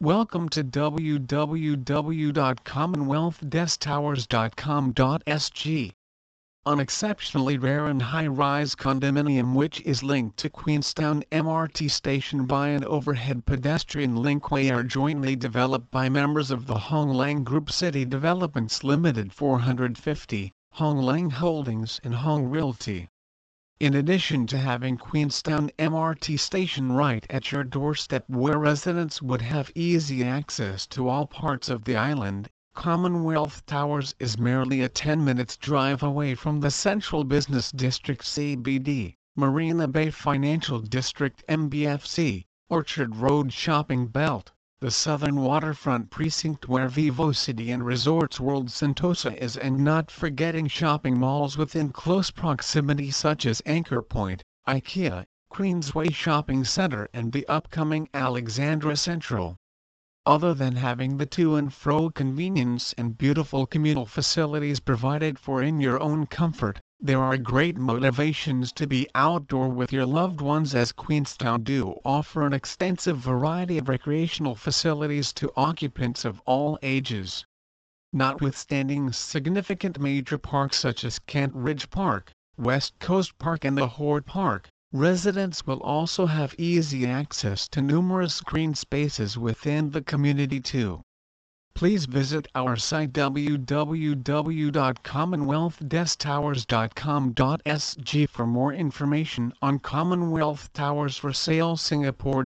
Welcome to www.commonwealth-towers.com.sg. An exceptionally rare and high-rise condominium which is linked to Queenstown MRT station by an overhead pedestrian linkway are jointly developed by members of the Hong Leong Group City Developments Limited 450, Hong Leong Holdings and Hong Realty. In addition to having Queenstown MRT station right at your doorstep where residents would have easy access to all parts of the island, Commonwealth Towers is merely a 10 minutes drive away from the Central Business District CBD, Marina Bay Financial District MBFC, Orchard Road Shopping Belt, the southern waterfront precinct where VivoCity and Resorts World Sentosa is and not forgetting shopping malls within close proximity such as Anchor Point, IKEA, Queensway Shopping Center and the upcoming Alexandra Central. Other than having the to and fro convenience and beautiful communal facilities provided for in your own comfort, there are great motivations to be outdoor with your loved ones as Queenstown do offer an extensive variety of recreational facilities to occupants of all ages. Notwithstanding significant major parks such as Kent Ridge Park, West Coast Park and the HortPark, residents will also have easy access to numerous green spaces within the community too please visit our site www.commonwealth-towers.com.sg for more information on Commonwealth Towers for Sale Singapore